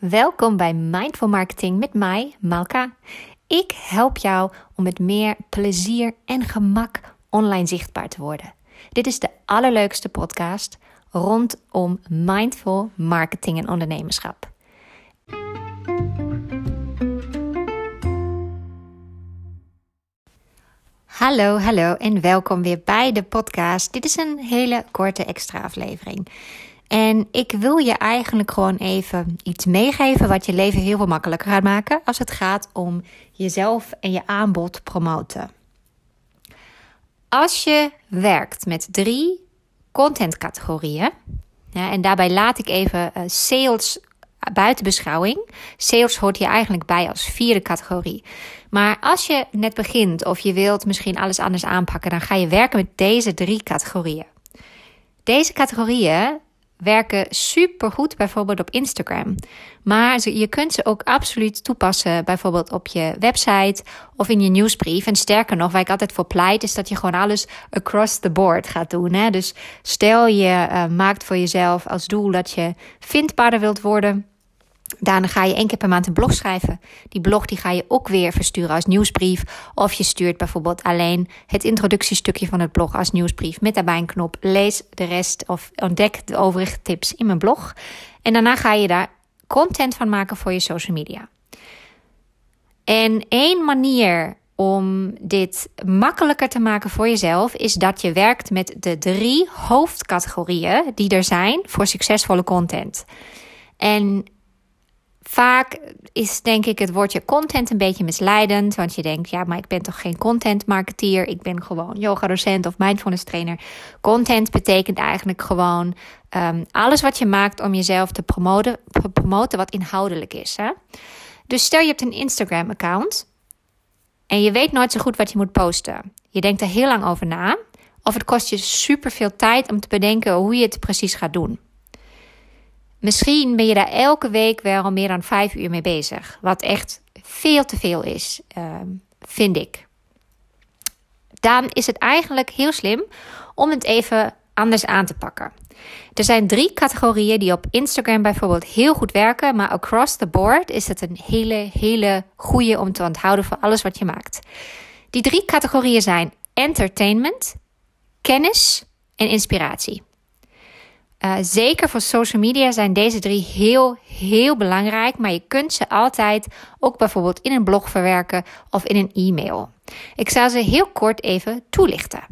Welkom bij Mindful Marketing met mij, Malka. Ik help jou om met meer plezier en gemak online zichtbaar te worden. Dit is de allerleukste podcast rondom mindful marketing en ondernemerschap. Hallo, hallo en welkom weer bij de podcast. Dit is een hele korte extra aflevering. En ik wil je eigenlijk gewoon even iets meegeven wat je leven heel veel makkelijker gaat maken als het gaat om jezelf en je aanbod promoten. Als je werkt met drie contentcategorieën, ja, en daarbij laat ik even uh, sales buiten beschouwing. Sales hoort hier eigenlijk bij als vierde categorie. Maar als je net begint of je wilt misschien alles anders aanpakken, dan ga je werken met deze drie categorieën. Deze categorieën werken supergoed bijvoorbeeld op Instagram. Maar je kunt ze ook absoluut toepassen bijvoorbeeld op je website of in je nieuwsbrief. En sterker nog, waar ik altijd voor pleit, is dat je gewoon alles across the board gaat doen. Hè? Dus stel je uh, maakt voor jezelf als doel dat je vindbaarder wilt worden Daarna ga je één keer per maand een blog schrijven. Die blog die ga je ook weer versturen als nieuwsbrief. Of je stuurt bijvoorbeeld alleen het introductiestukje van het blog als nieuwsbrief. Met daarbij een knop lees de rest of ontdek de overige tips in mijn blog. En daarna ga je daar content van maken voor je social media. En één manier om dit makkelijker te maken voor jezelf is dat je werkt met de drie hoofdcategorieën die er zijn voor succesvolle content. En Vaak is denk ik het woordje content een beetje misleidend. Want je denkt, ja, maar ik ben toch geen content marketeer. Ik ben gewoon yoga docent of mindfulness trainer. Content betekent eigenlijk gewoon um, alles wat je maakt om jezelf te promoten, promoten wat inhoudelijk is. Hè? Dus stel je hebt een Instagram account. En je weet nooit zo goed wat je moet posten. Je denkt er heel lang over na. Of het kost je super veel tijd om te bedenken hoe je het precies gaat doen. Misschien ben je daar elke week wel meer dan vijf uur mee bezig. Wat echt veel te veel is, ehm, vind ik. Dan is het eigenlijk heel slim om het even anders aan te pakken. Er zijn drie categorieën die op Instagram bijvoorbeeld heel goed werken, maar across the board is het een hele, hele goede om te onthouden voor alles wat je maakt. Die drie categorieën zijn entertainment, kennis en inspiratie. Uh, zeker voor social media zijn deze drie heel, heel belangrijk. Maar je kunt ze altijd ook bijvoorbeeld in een blog verwerken of in een e-mail. Ik zal ze heel kort even toelichten.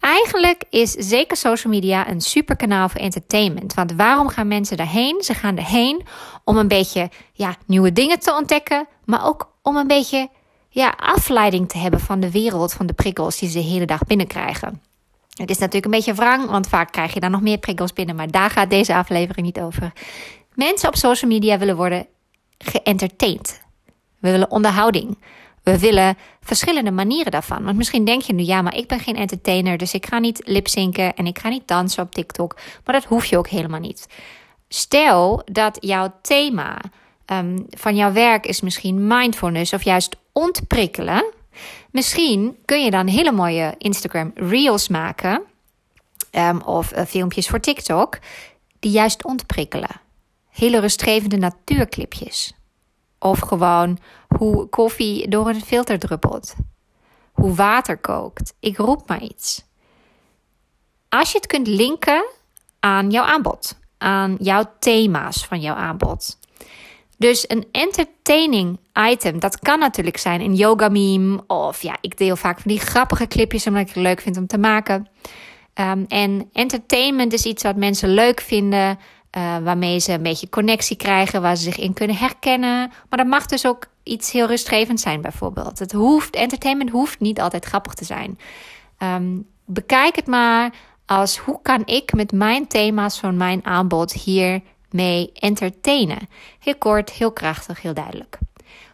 Eigenlijk is zeker social media een super kanaal voor entertainment. Want waarom gaan mensen daarheen? Ze gaan erheen om een beetje ja, nieuwe dingen te ontdekken, maar ook om een beetje ja, afleiding te hebben van de wereld, van de prikkels die ze de hele dag binnenkrijgen. Het is natuurlijk een beetje wrang, want vaak krijg je dan nog meer prikkels binnen, maar daar gaat deze aflevering niet over. Mensen op social media willen worden geëntertained. We willen onderhouding. We willen verschillende manieren daarvan. Want misschien denk je nu, ja, maar ik ben geen entertainer, dus ik ga niet lipzinken en ik ga niet dansen op TikTok. Maar dat hoef je ook helemaal niet. Stel dat jouw thema um, van jouw werk is misschien mindfulness of juist ontprikkelen. Misschien kun je dan hele mooie Instagram Reels maken. Um, of uh, filmpjes voor TikTok. Die juist ontprikkelen. Hele rustgevende natuurclipjes. Of gewoon hoe koffie door een filter druppelt. Hoe water kookt. Ik roep maar iets. Als je het kunt linken aan jouw aanbod. Aan jouw thema's van jouw aanbod. Dus een entertaining item, dat kan natuurlijk zijn een yoga meme. Of ja, ik deel vaak van die grappige clipjes omdat ik het leuk vind om te maken. Um, en entertainment is iets wat mensen leuk vinden. Uh, waarmee ze een beetje connectie krijgen, waar ze zich in kunnen herkennen. Maar dat mag dus ook iets heel rustgevend zijn, bijvoorbeeld. Het hoeft, entertainment hoeft niet altijd grappig te zijn. Um, bekijk het maar als hoe kan ik met mijn thema's van mijn aanbod hier mee entertainen. Heel kort, heel krachtig, heel duidelijk.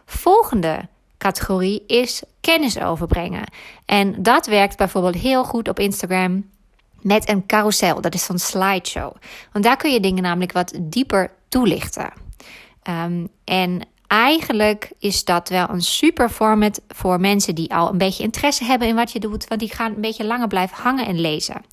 Volgende categorie is kennis overbrengen. En dat werkt bijvoorbeeld heel goed op Instagram met een carousel. Dat is zo'n slideshow. Want daar kun je dingen namelijk wat dieper toelichten. Um, en eigenlijk is dat wel een super format voor mensen die al een beetje interesse hebben in wat je doet. Want die gaan een beetje langer blijven hangen en lezen.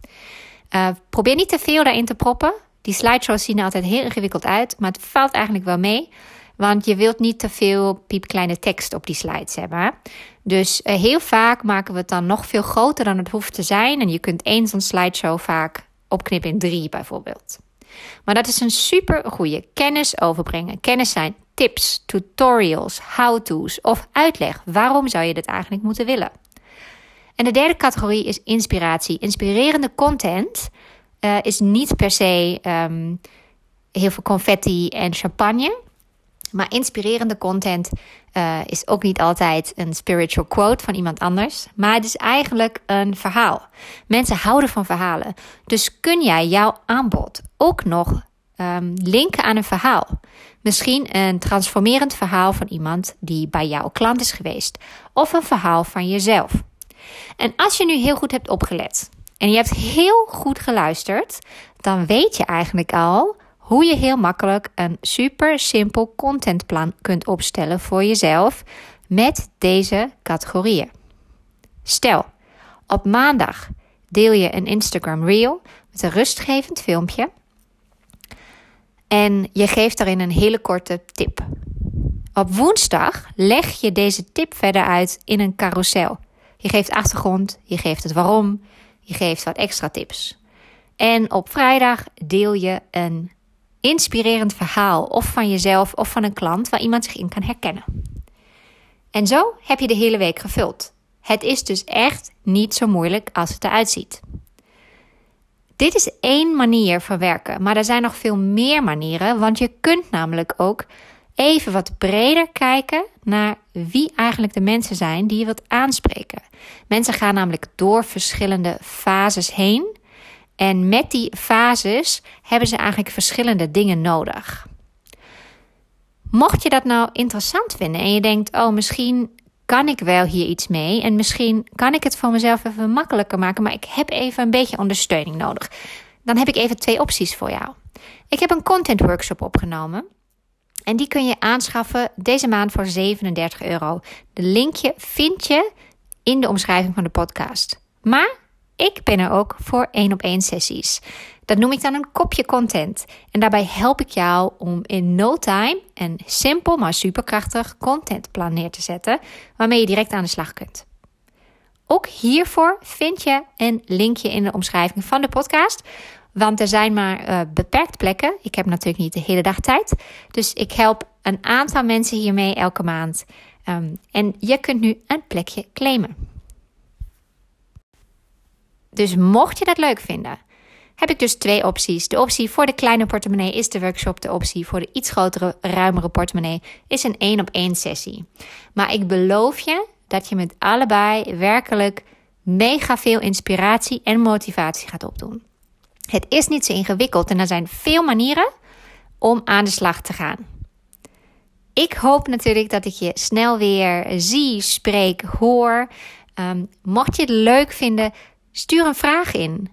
Uh, probeer niet te veel daarin te proppen. Die slideshows zien er altijd heel ingewikkeld uit, maar het valt eigenlijk wel mee. Want je wilt niet te veel piepkleine tekst op die slides hebben. Dus uh, heel vaak maken we het dan nog veel groter dan het hoeft te zijn. En je kunt één zo'n slideshow vaak opknippen in drie bijvoorbeeld. Maar dat is een super goede kennis overbrengen. Kennis zijn tips, tutorials, how-to's of uitleg. Waarom zou je dit eigenlijk moeten willen? En de derde categorie is inspiratie. Inspirerende content uh, is niet per se um, heel veel confetti en champagne. Maar inspirerende content uh, is ook niet altijd een spiritual quote van iemand anders. Maar het is eigenlijk een verhaal. Mensen houden van verhalen. Dus kun jij jouw aanbod ook nog um, linken aan een verhaal? Misschien een transformerend verhaal van iemand die bij jouw klant is geweest. Of een verhaal van jezelf. En als je nu heel goed hebt opgelet en je hebt heel goed geluisterd, dan weet je eigenlijk al hoe je heel makkelijk een super simpel contentplan kunt opstellen voor jezelf met deze categorieën. Stel, op maandag deel je een Instagram Reel met een rustgevend filmpje en je geeft daarin een hele korte tip. Op woensdag leg je deze tip verder uit in een carousel. Je geeft achtergrond, je geeft het waarom, je geeft wat extra tips. En op vrijdag deel je een inspirerend verhaal, of van jezelf of van een klant, waar iemand zich in kan herkennen. En zo heb je de hele week gevuld. Het is dus echt niet zo moeilijk als het eruit ziet. Dit is één manier van werken, maar er zijn nog veel meer manieren, want je kunt namelijk ook even wat breder kijken naar wie eigenlijk de mensen zijn die je wilt aanspreken. Mensen gaan namelijk door verschillende fases heen en met die fases hebben ze eigenlijk verschillende dingen nodig. Mocht je dat nou interessant vinden en je denkt, oh, misschien kan ik wel hier iets mee en misschien kan ik het voor mezelf even makkelijker maken, maar ik heb even een beetje ondersteuning nodig. Dan heb ik even twee opties voor jou. Ik heb een content workshop opgenomen. En die kun je aanschaffen deze maand voor 37 euro. De linkje vind je in de omschrijving van de podcast. Maar ik ben er ook voor één op één sessies. Dat noem ik dan een kopje content. En daarbij help ik jou om in no time een simpel maar superkrachtig contentplan neer te zetten, waarmee je direct aan de slag kunt. Ook hiervoor vind je een linkje in de omschrijving van de podcast. Want er zijn maar uh, beperkt plekken. Ik heb natuurlijk niet de hele dag tijd. Dus ik help een aantal mensen hiermee elke maand. Um, en je kunt nu een plekje claimen. Dus mocht je dat leuk vinden, heb ik dus twee opties. De optie voor de kleine portemonnee is de workshop. De optie voor de iets grotere, ruimere portemonnee is een één op één sessie. Maar ik beloof je dat je met allebei werkelijk mega veel inspiratie en motivatie gaat opdoen. Het is niet zo ingewikkeld en er zijn veel manieren om aan de slag te gaan. Ik hoop natuurlijk dat ik je snel weer zie, spreek, hoor. Um, mocht je het leuk vinden, Stuur een vraag in.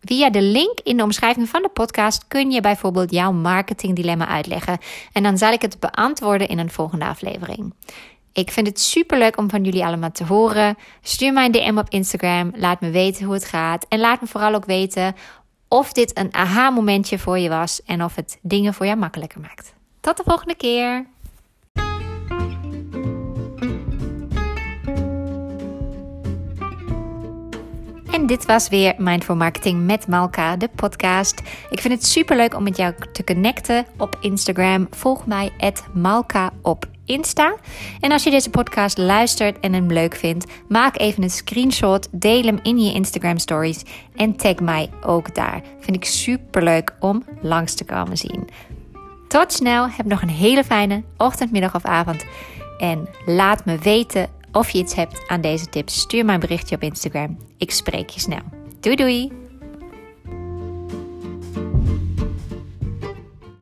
Via de link in de omschrijving van de podcast kun je bijvoorbeeld jouw marketingdilemma uitleggen. En dan zal ik het beantwoorden in een volgende aflevering. Ik vind het superleuk om van jullie allemaal te horen. Stuur mij een DM op Instagram. Laat me weten hoe het gaat. En laat me vooral ook weten of dit een aha-momentje voor je was en of het dingen voor jou makkelijker maakt. Tot de volgende keer. En dit was weer Mindful Marketing met Malka, de podcast. Ik vind het super leuk om met jou te connecten op Instagram. Volg mij Malka op Insta. En als je deze podcast luistert en hem leuk vindt, maak even een screenshot, deel hem in je Instagram stories en tag mij ook daar. Vind ik super leuk om langs te komen zien. Tot snel, heb nog een hele fijne ochtend, middag of avond. En laat me weten of je iets hebt aan deze tips, stuur mij een berichtje op Instagram. Ik spreek je snel. Doei doei!